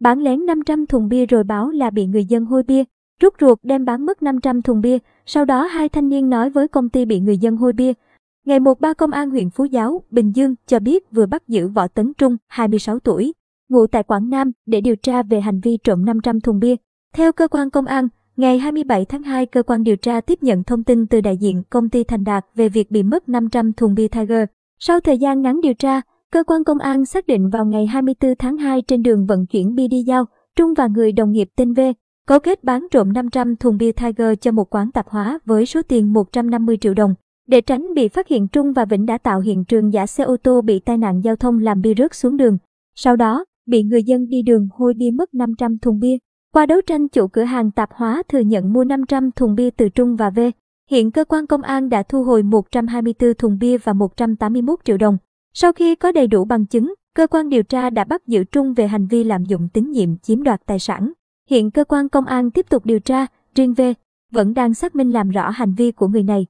bán lén 500 thùng bia rồi báo là bị người dân hôi bia. Rút ruột đem bán mất 500 thùng bia, sau đó hai thanh niên nói với công ty bị người dân hôi bia. Ngày 13 Công an huyện Phú Giáo, Bình Dương cho biết vừa bắt giữ Võ Tấn Trung, 26 tuổi, ngụ tại Quảng Nam để điều tra về hành vi trộm 500 thùng bia. Theo cơ quan công an, ngày 27 tháng 2, cơ quan điều tra tiếp nhận thông tin từ đại diện công ty Thành Đạt về việc bị mất 500 thùng bia Tiger. Sau thời gian ngắn điều tra, cơ quan công an xác định vào ngày 24 tháng 2 trên đường vận chuyển bia đi giao, Trung và người đồng nghiệp tên V có kết bán trộm 500 thùng bia Tiger cho một quán tạp hóa với số tiền 150 triệu đồng. Để tránh bị phát hiện Trung và Vĩnh đã tạo hiện trường giả xe ô tô bị tai nạn giao thông làm bia rớt xuống đường. Sau đó, bị người dân đi đường hôi bia mất 500 thùng bia. Qua đấu tranh chủ cửa hàng tạp hóa thừa nhận mua 500 thùng bia từ Trung và V. Hiện cơ quan công an đã thu hồi 124 thùng bia và 181 triệu đồng. Sau khi có đầy đủ bằng chứng, cơ quan điều tra đã bắt giữ Trung về hành vi lạm dụng tín nhiệm chiếm đoạt tài sản. Hiện cơ quan công an tiếp tục điều tra, riêng V vẫn đang xác minh làm rõ hành vi của người này.